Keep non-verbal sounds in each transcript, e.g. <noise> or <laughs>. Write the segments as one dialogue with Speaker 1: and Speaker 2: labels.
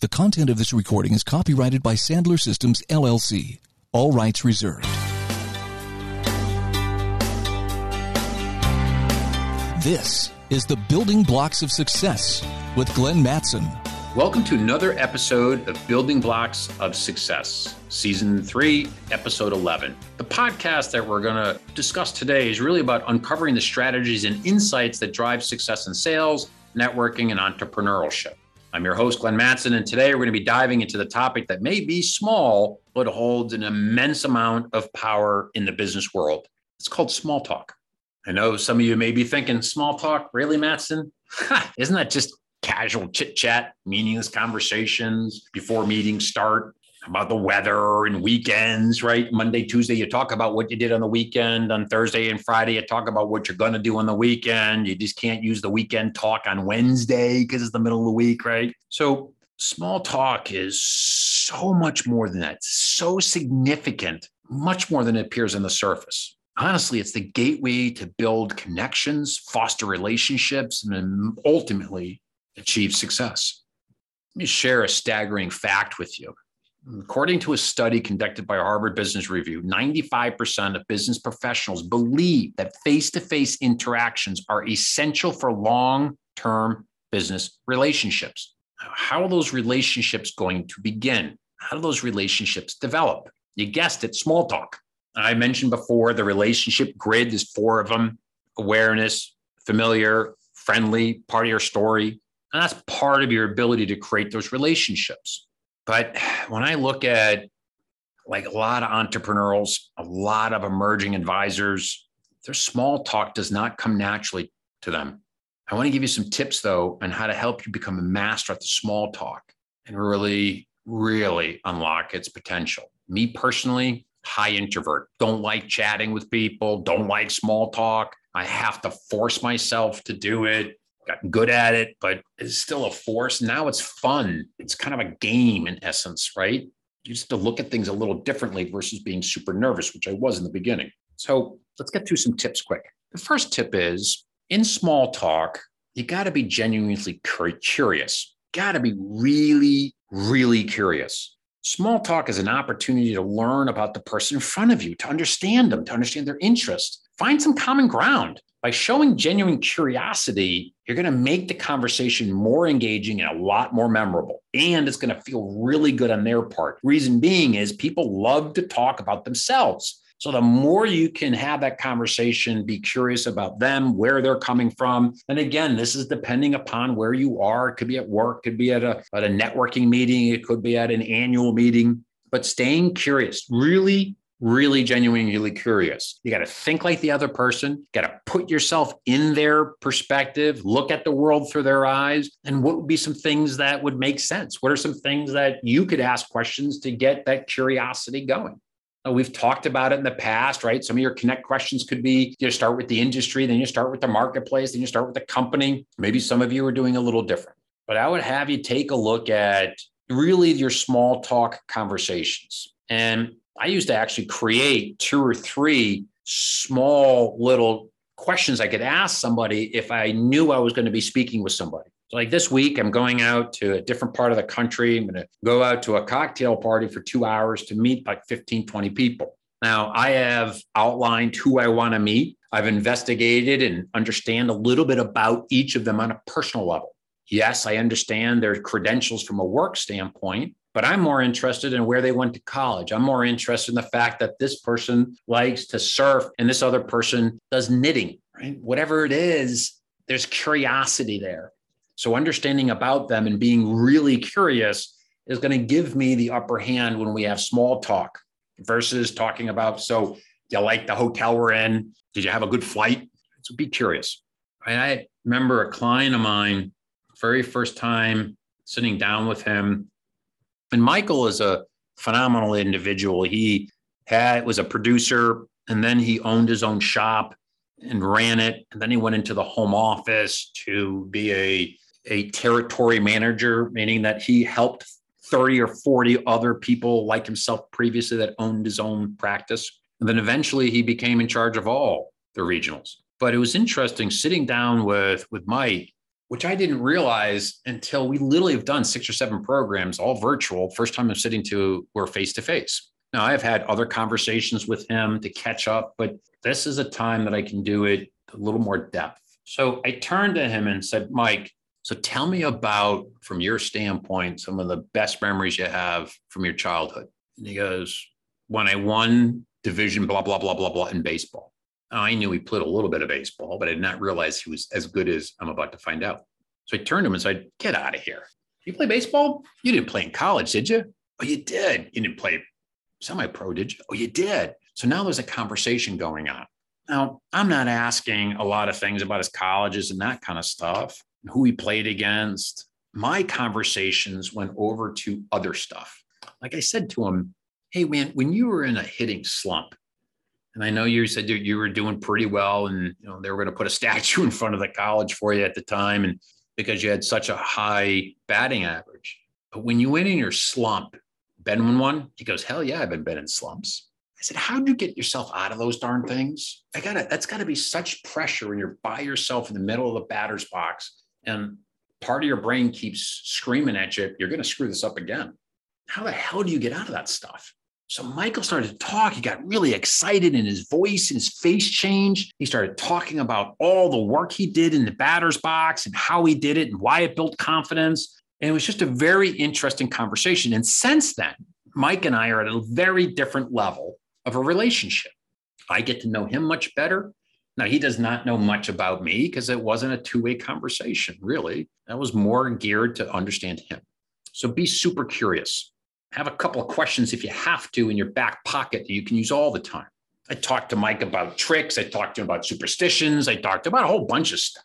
Speaker 1: The content of this recording is copyrighted by Sandler Systems, LLC. All rights reserved. This is the Building Blocks of Success with Glenn Mattson.
Speaker 2: Welcome to another episode of Building Blocks of Success, Season 3, Episode 11. The podcast that we're going to discuss today is really about uncovering the strategies and insights that drive success in sales, networking, and entrepreneurship. I'm your host, Glenn Mattson, and today we're going to be diving into the topic that may be small, but holds an immense amount of power in the business world. It's called small talk. I know some of you may be thinking, small talk, really, Mattson? Isn't that just casual chit chat, meaningless conversations before meetings start about the weather and weekends, right? Monday, Tuesday, you talk about what you did on the weekend. On Thursday and Friday, you talk about what you're going to do on the weekend. You just can't use the weekend talk on Wednesday because it's the middle of the week, right? So, small talk is so much more than that, so significant, much more than it appears on the surface honestly, it's the gateway to build connections, foster relationships, and ultimately achieve success. Let me share a staggering fact with you. According to a study conducted by Harvard Business Review, 95% of business professionals believe that face to face interactions are essential for long term business relationships. How are those relationships going to begin? How do those relationships develop? You guessed it, small talk. I mentioned before the relationship grid is four of them awareness, familiar, friendly, part of your story. And that's part of your ability to create those relationships. But when I look at like a lot of entrepreneurs, a lot of emerging advisors, their small talk does not come naturally to them. I want to give you some tips though on how to help you become a master at the small talk and really, really unlock its potential. Me personally, high introvert, don't like chatting with people, don't like small talk. I have to force myself to do it. Got good at it, but it's still a force. Now it's fun. It's kind of a game in essence, right? You just to look at things a little differently versus being super nervous, which I was in the beginning. So let's get through some tips quick. The first tip is in small talk, you got to be genuinely curious. Got to be really, really curious. Small talk is an opportunity to learn about the person in front of you, to understand them, to understand their interests, find some common ground. By showing genuine curiosity, you're going to make the conversation more engaging and a lot more memorable. And it's going to feel really good on their part. Reason being is people love to talk about themselves. So the more you can have that conversation, be curious about them, where they're coming from. And again, this is depending upon where you are. It could be at work, could be at a, at a networking meeting, it could be at an annual meeting. But staying curious, really really genuinely curious. You got to think like the other person, got to put yourself in their perspective, look at the world through their eyes. And what would be some things that would make sense? What are some things that you could ask questions to get that curiosity going? Uh, we've talked about it in the past, right? Some of your connect questions could be you start with the industry, then you start with the marketplace, then you start with the company. Maybe some of you are doing a little different. But I would have you take a look at really your small talk conversations. And I used to actually create two or three small little questions I could ask somebody if I knew I was going to be speaking with somebody. So like this week, I'm going out to a different part of the country. I'm going to go out to a cocktail party for two hours to meet like 15, 20 people. Now, I have outlined who I want to meet. I've investigated and understand a little bit about each of them on a personal level. Yes, I understand their credentials from a work standpoint, but I'm more interested in where they went to college. I'm more interested in the fact that this person likes to surf and this other person does knitting, right? Whatever it is, there's curiosity there. So understanding about them and being really curious is going to give me the upper hand when we have small talk versus talking about, so you like the hotel we're in? Did you have a good flight? So be curious. I remember a client of mine, very first time sitting down with him. And Michael is a phenomenal individual. He had was a producer and then he owned his own shop and ran it. And then he went into the home office to be a a territory manager, meaning that he helped 30 or 40 other people like himself previously that owned his own practice. And then eventually he became in charge of all the regionals. But it was interesting sitting down with, with Mike which I didn't realize until we literally have done six or seven programs, all virtual. First time I'm sitting to we're face to face. Now I've had other conversations with him to catch up, but this is a time that I can do it a little more depth. So I turned to him and said, Mike, so tell me about, from your standpoint, some of the best memories you have from your childhood. And he goes, when I won division, blah, blah, blah, blah, blah, in baseball. Oh, I knew he played a little bit of baseball, but I did not realize he was as good as I'm about to find out. So I turned to him and said, Get out of here. You play baseball? You didn't play in college, did you? Oh, you did. You didn't play semi pro, did you? Oh, you did. So now there's a conversation going on. Now, I'm not asking a lot of things about his colleges and that kind of stuff, who he played against. My conversations went over to other stuff. Like I said to him, Hey, man, when you were in a hitting slump, and I know you said you were doing pretty well, and you know they were going to put a <laughs> statue in front of the college for you at the time, and because you had such a high batting average. But when you went in your slump, Ben one, he goes, "Hell yeah, I've been been in slumps." I said, "How'd you get yourself out of those darn things?" I got it. That's got to be such pressure when you're by yourself in the middle of the batter's box, and part of your brain keeps screaming at you, "You're going to screw this up again." How the hell do you get out of that stuff? So Michael started to talk. He got really excited and his voice and his face changed. He started talking about all the work he did in the batter's box and how he did it and why it built confidence. And it was just a very interesting conversation. And since then, Mike and I are at a very different level of a relationship. I get to know him much better. Now, he does not know much about me because it wasn't a two way conversation, really. That was more geared to understand him. So be super curious have a couple of questions if you have to in your back pocket that you can use all the time. I talked to Mike about tricks. I talked to him about superstitions. I talked about a whole bunch of stuff.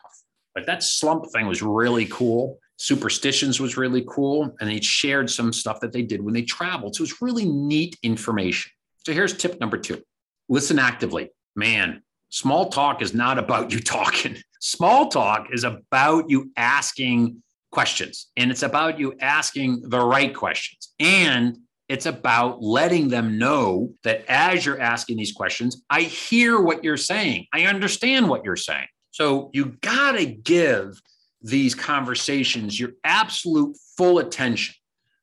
Speaker 2: But that slump thing was really cool. Superstitions was really cool. And they shared some stuff that they did when they traveled. So it was really neat information. So here's tip number two listen actively. Man, small talk is not about you talking. <laughs> Small talk is about you asking questions and it's about you asking the right questions and it's about letting them know that as you're asking these questions i hear what you're saying. I understand what you're saying. So you got to give these conversations your absolute full attention.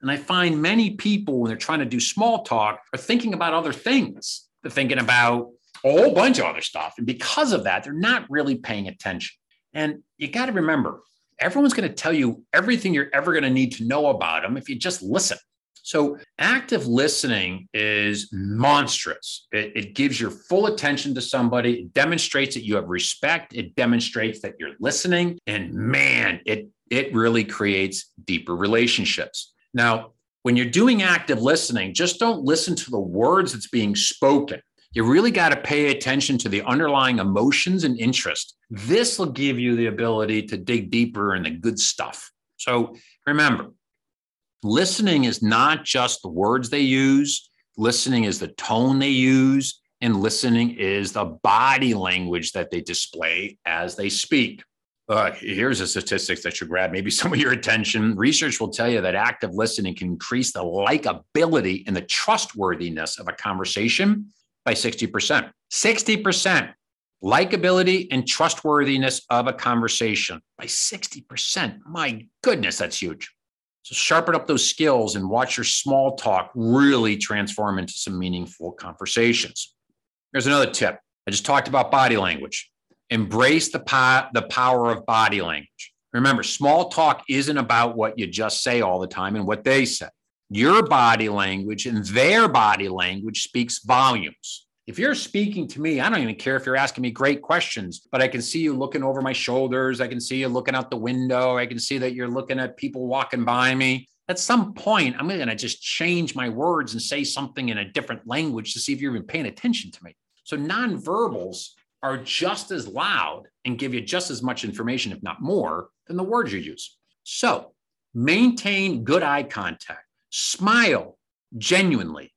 Speaker 2: And i find many people when they're trying to do small talk are thinking about other things. They're thinking about a whole bunch of other stuff and because of that they're not really paying attention. And you got to remember everyone's going to tell you everything you're ever going to need to know about them if you just listen. So, active listening is monstrous. It, it, gives your full attention to somebody. It demonstrates that you have respect. It demonstrates that you're listening. And man, it, it really creates deeper relationships. Now, when you're doing active listening, just don't listen to the words that's being spoken. You really got to pay attention to the underlying emotions and interest. This will give you the ability to dig deeper in the good stuff. So remember, listening is not just the words they use, listening is the tone they use, and listening is the body language that they display as they speak. Uh, here's a statistic that should grab maybe <laughs> some of your attention. Research will tell you that active listening can increase the likability and the trustworthiness of a conversation by 60%. 60% likability and trustworthiness of a conversation by 60%. My goodness, that's huge. So sharpen up those skills and watch your small talk really transform into some meaningful conversations. Here's another tip. I just talked about body language. Embrace the, po- the power of body language. Remember, small talk isn't about what you just say all the time and what they say your body language and their body language speaks volumes. If you're speaking to me, I don't even care if you're asking me great questions, but I can see you looking over my shoulders. I can see you looking out the window. I can see that you're looking at people walking by me. At some point, I'm going to just change my words and say something in a different language to see if you're even paying attention to me. So, nonverbals are just as loud and give you just as much information, if not more, than the words you use. So, maintain good eye contact smile genuinely,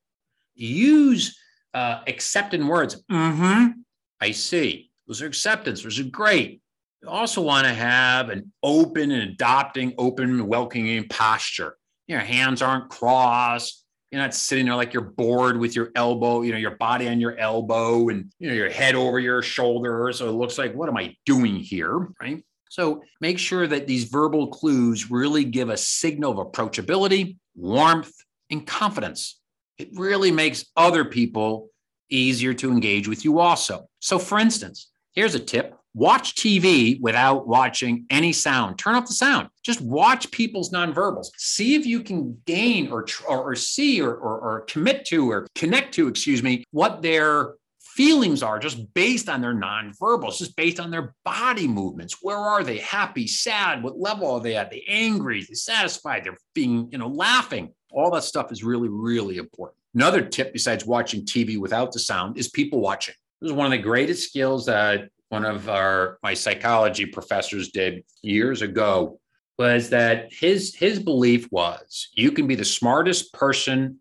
Speaker 2: use uh, accepting words. Mm-hmm. I see. Those are acceptance. Those are great. You also want to have an open and adopting, open, welcoming posture. Your hands aren't crossed. You're not sitting there like you're bored with your elbow, you know, your body on your elbow and you know your head over your shoulder. So it looks like, what am I doing here? Right. So make sure that these verbal clues really give a signal of approachability, warmth, and confidence. It really makes other people easier to engage with you also. So, for instance, here's a tip watch TV without watching any sound. Turn off the sound. Just watch people's nonverbals. See if you can gain or, or, or see or, or, or commit to or connect to, excuse me, what their feelings are just based on their nonverbals, just based on their body movements. Where are they? Happy, sad? What level are they at? They angry? They satisfied? They're being, you know, laughing. All that stuff is really, really important. Another tip besides watching TV without the sound is people watching. This is one of the greatest skills that one of our my psychology professors did years ago was that his his belief was you can be the smartest person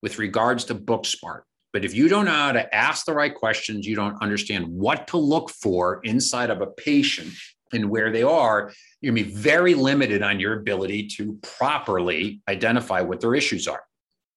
Speaker 2: with regards to book smart but if you don't know how to ask the right questions you don't understand what to look for inside of a patient and where they are you're going to be very limited on your ability to properly identify what their issues are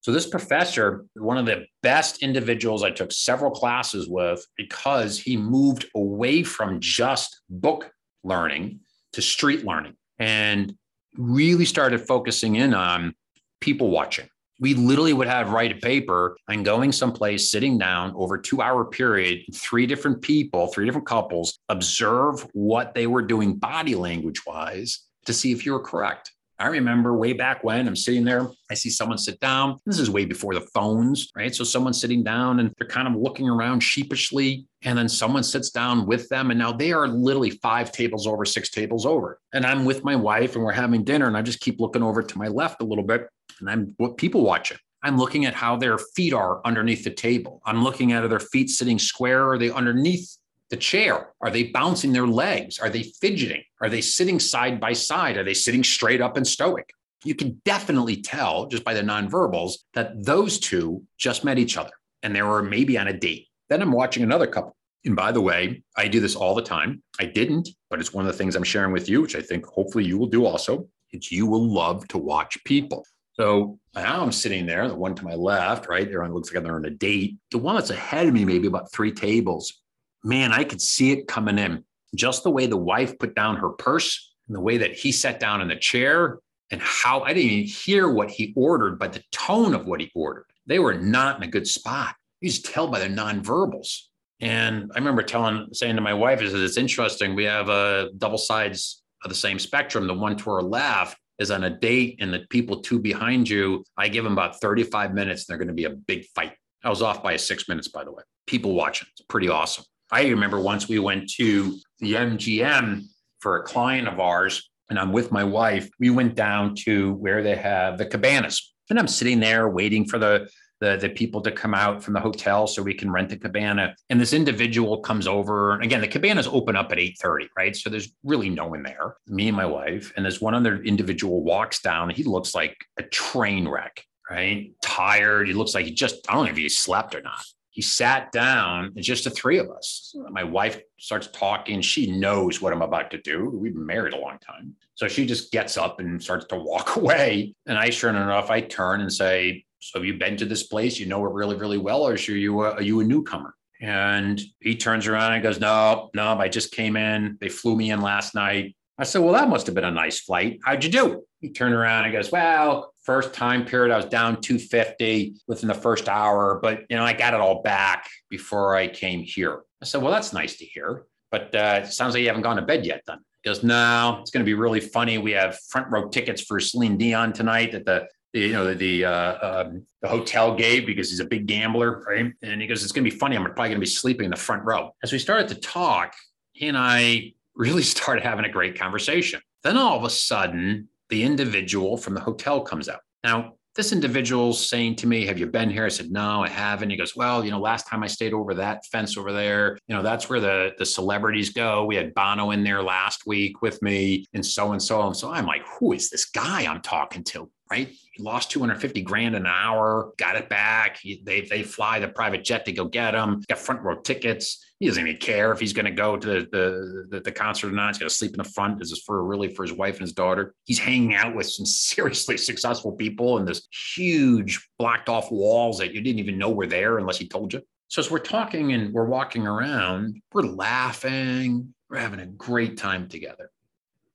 Speaker 2: so, this professor, one of the best individuals I took several classes with because he moved away from just book learning to street learning and really started focusing in on people watching. We literally would have write a paper and going someplace, sitting down over two hour period, three different people, three different couples, observe what they were doing body language wise to see if you were correct. I remember way back when I'm sitting there, I see someone sit down. This is way before the phones, right? So someone's sitting down and they're kind of looking around sheepishly. And then someone sits down with them. And now they are literally five tables over, six tables over. And I'm with my wife and we're having dinner. And I just keep looking over to my left a little bit. And I'm what people watching. I'm looking at how their feet are underneath the table. I'm looking at are their feet sitting square? Are they underneath the chair? Are they bouncing their legs? Are they fidgeting? Are they sitting side by side? Are they sitting straight up and stoic? You can definitely tell just by the nonverbals that those two just met each other and they were maybe on a date. Then I'm watching another couple. And by the way, I do this all the time. I didn't, but it's one of the things I'm sharing with you, which I think hopefully you will do also. It's you will love to watch people. So now I'm sitting there, the one to my left, right? On looks like they're on a date. The one that's ahead of me, maybe about three tables, man, I could see it coming in. Just the way the wife put down her purse and the way that he sat down in the chair and how I didn't even hear what he ordered, but the tone of what he ordered. They were not in a good spot. You just tell by their nonverbals. And I remember telling, saying to my wife, "Is it's interesting? We have a double sides of the same spectrum. The one to our left is on a date, and the people two behind you, I give them about 35 minutes, and they're going to be a big fight. I was off by six minutes, by the way. People watching, it's pretty awesome. I remember once we went to the MGM for a client of ours, and I'm with my wife. We went down to where they have the cabanas, and I'm sitting there waiting for the the, the people to come out from the hotel so we can rent the cabana. And this individual comes over. And again, the cabanas open up at 8:30, right? So there's really no one there. Me and my wife. And this one other individual walks down. He looks like a train wreck, right? Tired. He looks like he just, I don't know if he slept or not he sat down it's just the three of us my wife starts talking she knows what i'm about to do we've been married a long time so she just gets up and starts to walk <laughs> away and i sure enough i turn and say so have you been to this place you know it really really well or are you a, are you a newcomer and he turns around and goes no no i just came in they flew me in last night i said well that must have been a nice flight how'd you do he turned around and goes well first time period, I was down 250 within the first hour, but you know, I got it all back before I came here. I said, well, that's nice to hear, but uh, it sounds like you haven't gone to bed yet then. He goes, no, it's going to be really funny. We have front row tickets for Celine Dion tonight at the, you know, the, uh, um, the hotel gave because he's a big gambler, right? And he goes, it's going to be funny. I'm probably going to be sleeping in the front row. As we started to talk, he and I <laughs> really started having a great conversation. Then all of a sudden, the individual from the hotel comes out. Now, this individual's saying to me, Have you been here? I said, No, I haven't. He goes, Well, you know, last time I stayed over that fence over there, you know, that's where the, the celebrities go. We had Bono in there last week with me and so and so. And so I'm like, Who is this guy I'm talking to? Right. He lost 250 grand an hour, got it back. He, they, they fly the private jet to go get him, got front row tickets. He doesn't even care if he's going to go to the, the, the concert or not. He's going to sleep in the front. This is for really for his wife and his daughter. He's hanging out with some <laughs> seriously successful people in this huge blocked off walls that you didn't even know were there unless he told you. So as we're talking and we're walking around, we're laughing, we're having a great time together.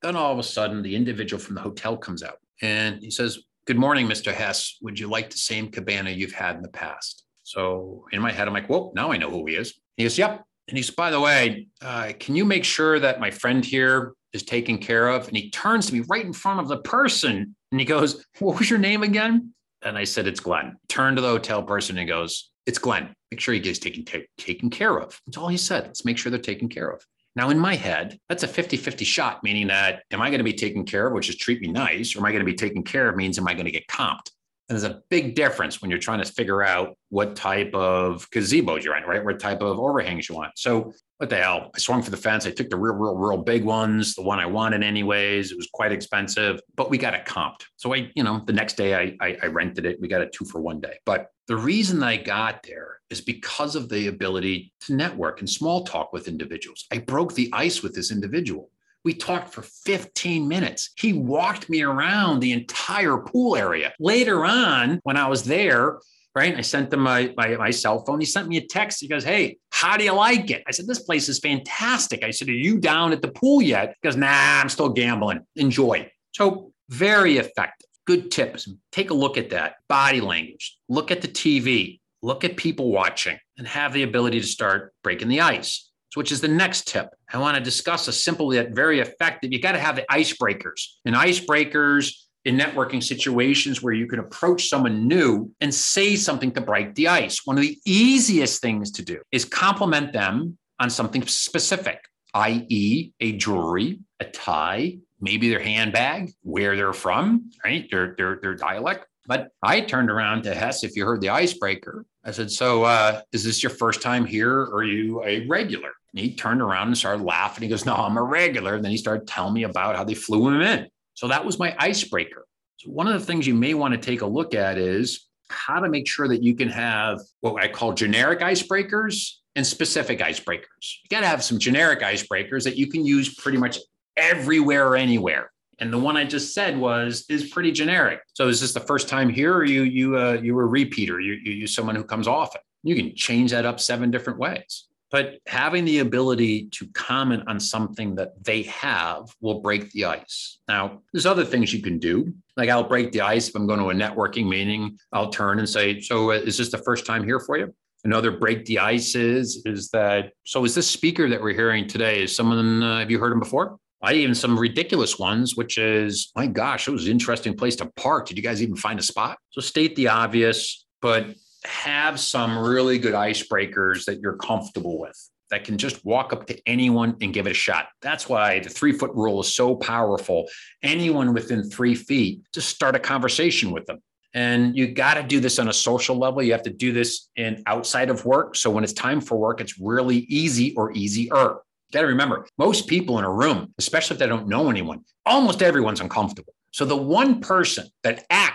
Speaker 2: Then all of a sudden, the individual from the hotel comes out and he says, Good morning, Mr. Hess. Would you like the same cabana you've had in the past? So in my head, I'm like, Whoa, now I know who he is. He goes, Yep. And he says, By the way, uh, can you make sure that my friend here is taken care of? And he turns to me right in front of the person and he goes, What was your name again? And I said, It's Glenn. Turn to the hotel person and goes, It's Glenn. Make sure he gets taken, t- taken care of. That's all he said. Let's make sure they're taken care of. Now, in my head, that's a 50 50 shot, meaning that am I going to be taken care of, which is treat me nice, or am I going to be taken care of means am I going to get comped? And there's a big difference when you're trying to figure out what type of gazebos you're in, right? What type of overhangs you want. So what the hell? I swung for the fence. I took the real, real, real big ones, the one I wanted anyways. It was quite expensive, but we got it comped. So I, you know, the next day I, I, I rented it. We got it two for one day. But the reason I got there is because of the ability to network and small talk with individuals. I broke the ice with this individual. We talked for 15 minutes. He walked me around the entire pool area. Later on, when I was there, right? I sent him my, my, my, cell phone. He sent me a text. He goes, Hey, how do you like it? I said, This place is fantastic. I said, Are you down at the pool yet? He goes, Nah, I'm still gambling. Enjoy. So, very effective. Good tips. Take a look at that body language. Look at the TV. Look at people watching and have the ability to start breaking the ice. Which is the next tip. I want to discuss a simple yet very effective. You got to have the icebreakers. And icebreakers in networking situations where you can approach someone new and say something to break the ice. One of the easiest things to do is compliment them on something specific, i.e., a jewelry, a tie, maybe their handbag, where they're from, right? Their, their, their dialect. But I turned around to Hess, if you heard the icebreaker, I said, So, uh, is this your first time here or are you a regular? And he turned around and started laughing. He goes, No, I'm a regular. And then he started telling me about how they flew him in. So that was my icebreaker. So one of the things you may want to take a look at is how to make sure that you can have what I call generic icebreakers and specific icebreakers. You got to have some generic icebreakers that you can use pretty much everywhere or anywhere. And the one I just said was is pretty generic. So is this the first time here, or you you uh, you a repeater? You you you someone who comes often. You can change that up seven different ways. But having the ability to comment on something that they have will break the ice. Now, there's other things you can do. Like I'll break the ice if I'm going to a networking meeting. I'll turn and say, "So, uh, is this the first time here for you?" Another break the ice is is that. So, is this speaker that we're hearing today? Is someone uh, have you heard him before? I even some ridiculous ones, which is, my gosh, it was an interesting place to park. Did you guys even find a spot? So state the obvious, but have some really good icebreakers that you're comfortable with that can just walk up to anyone and give it a shot. That's why the three foot rule is so powerful. Anyone within three feet, just start a conversation with them. And you got to do this on a social level. You have to do this in outside of work. So when it's time for work, it's really easy or easier. Got to remember, most people in a room, especially if they don't know anyone, almost everyone's uncomfortable. So the one person that acts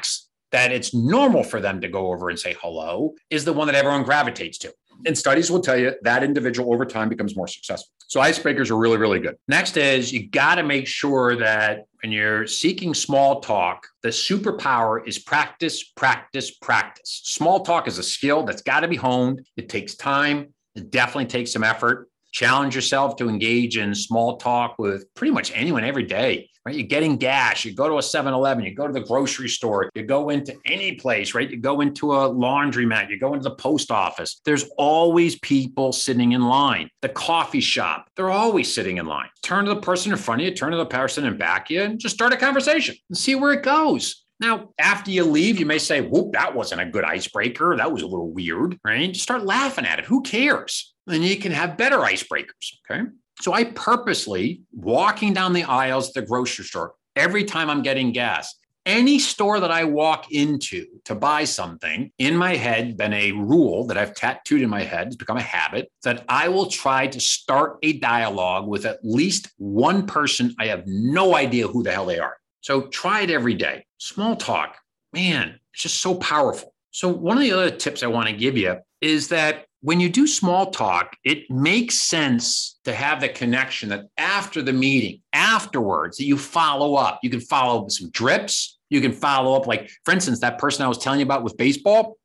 Speaker 2: that it's normal for them to go over and say hello is the one that everyone gravitates to. And studies will tell you that individual over time becomes more successful. So icebreakers are really, really good. Next is you got to make sure that when you're seeking small talk, the superpower is practice, practice, practice. Small talk is a skill that's got to be honed. It takes time. It definitely takes some effort. Challenge yourself to engage in small talk with pretty much anyone every day right? You're getting gas, you go to a 7 Eleven, you go to the grocery store, you go into any place, right? You go into a laundromat, you go into the post office. There's always people sitting in line. The coffee shop, they're always sitting in line. Turn to the person in front of you, turn to the person in back of you, and just start a conversation and see where it goes. Now, after you leave, you may say, whoop, that wasn't a good icebreaker. That was a little weird, right? Just start laughing at it. Who cares? And you can have better icebreakers. Okay. So I purposely walking down the aisles at the grocery store every time I'm getting gas. Any store that I walk into to buy something, in my head, been a rule that I've tattooed in my head, it's become a habit that I will try to start a dialogue with at least one person. I have no idea who the hell they are. So try it every day. Small talk, man, it's just so powerful. So, one of the other tips I want to give you is that when you do small talk, it makes sense to have the connection that after the meeting, afterwards, that you follow up. You can follow up with some drips. You can follow up, like, for instance, that person I was telling you about with baseball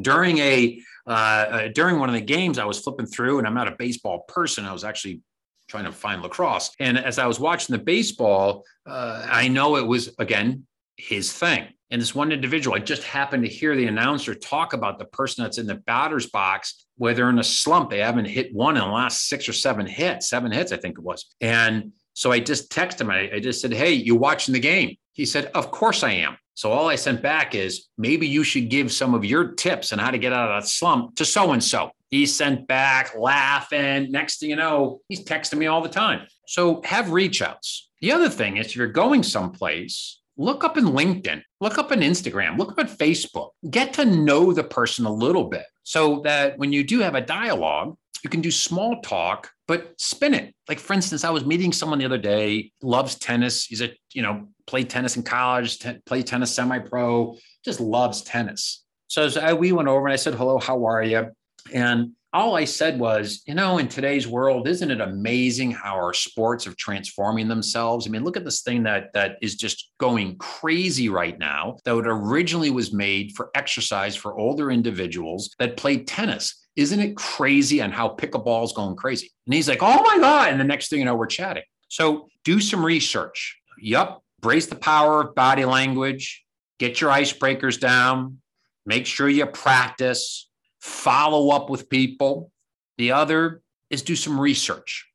Speaker 2: during a uh, uh, during one of the games, I was flipping through, and I'm not a baseball person. I was actually trying to find lacrosse. And as I was watching the baseball, uh, I know it was, again, his thing. And this one individual, I just happened to hear the announcer talk about the person that's in the batter's box, where they're in a slump. They haven't hit one in the last six or seven hits, seven hits, I think it was. And so I just texted him. I, I just said, Hey, you watching the game? He said, Of course I am. So all I sent back is maybe you should give some of your tips on how to get out of that slump to so and so. He sent back laughing. Next thing you know, he's texting me all the time. So have reach outs. The other thing is if you're going someplace, look up in LinkedIn, look up in Instagram, look up at Facebook, get to know the person a little bit so that when you do have a dialogue, you can do small talk, but spin it. Like for instance, I was meeting someone the other day, loves tennis. He's a, you know, played tennis in college, t- played tennis semi-pro, just loves tennis. So I, we went over and I said, hello, how are you? And all I said was, you know, in today's world, isn't it amazing how our sports are transforming themselves? I mean, look at this thing that that is just going crazy right now. That originally was made for exercise for older individuals that played tennis. Isn't it crazy on how pickleball is going crazy? And he's like, oh my God. And the next thing you know, we're chatting. So do some research. Yup. Brace the power of body language. Get your icebreakers down. Make sure you practice follow up with people. The other is do some research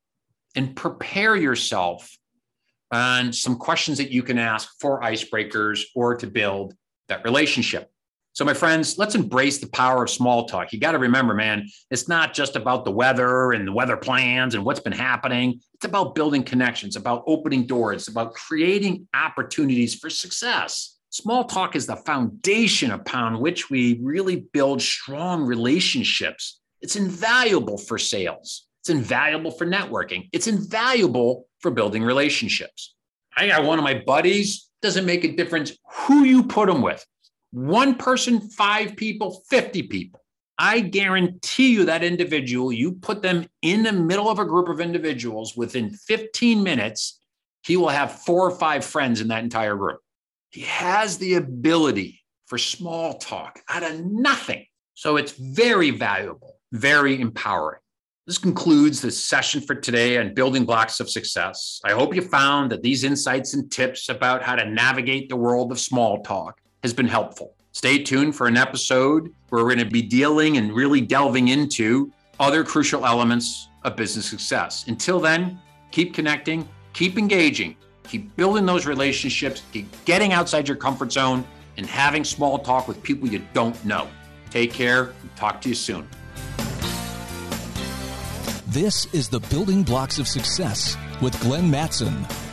Speaker 2: and prepare yourself on some questions that you can ask for icebreakers or to build that relationship. So, my friends, let's embrace the power of small talk. You got to remember, man, it's not just about the weather and the weather plans and what's been happening. It's about building connections, about opening doors, about creating opportunities for success. Small talk is the foundation upon which we really build strong relationships. It's invaluable for sales. It's invaluable for networking. It's invaluable for building relationships. I got one of my buddies, doesn't make a difference who you put them with. One person, five people, 50 people. I guarantee you that individual, you put them in the middle of a group of individuals within 15 minutes, he will have four or five friends in that entire group. He has the ability for small talk out of nothing. So it's very valuable, very empowering. This concludes the session for today on building blocks of success. I hope you found that these insights and tips about how to navigate the world of small talk has been helpful. Stay tuned for an episode where we're going to be dealing and really delving into other crucial elements of business success. Until then, keep connecting, keep engaging, Keep building those relationships, keep getting outside your comfort zone, and having small talk with people you don't know. Take care and talk to you soon.
Speaker 1: This is the Building Blocks of Success with Glenn Mattson.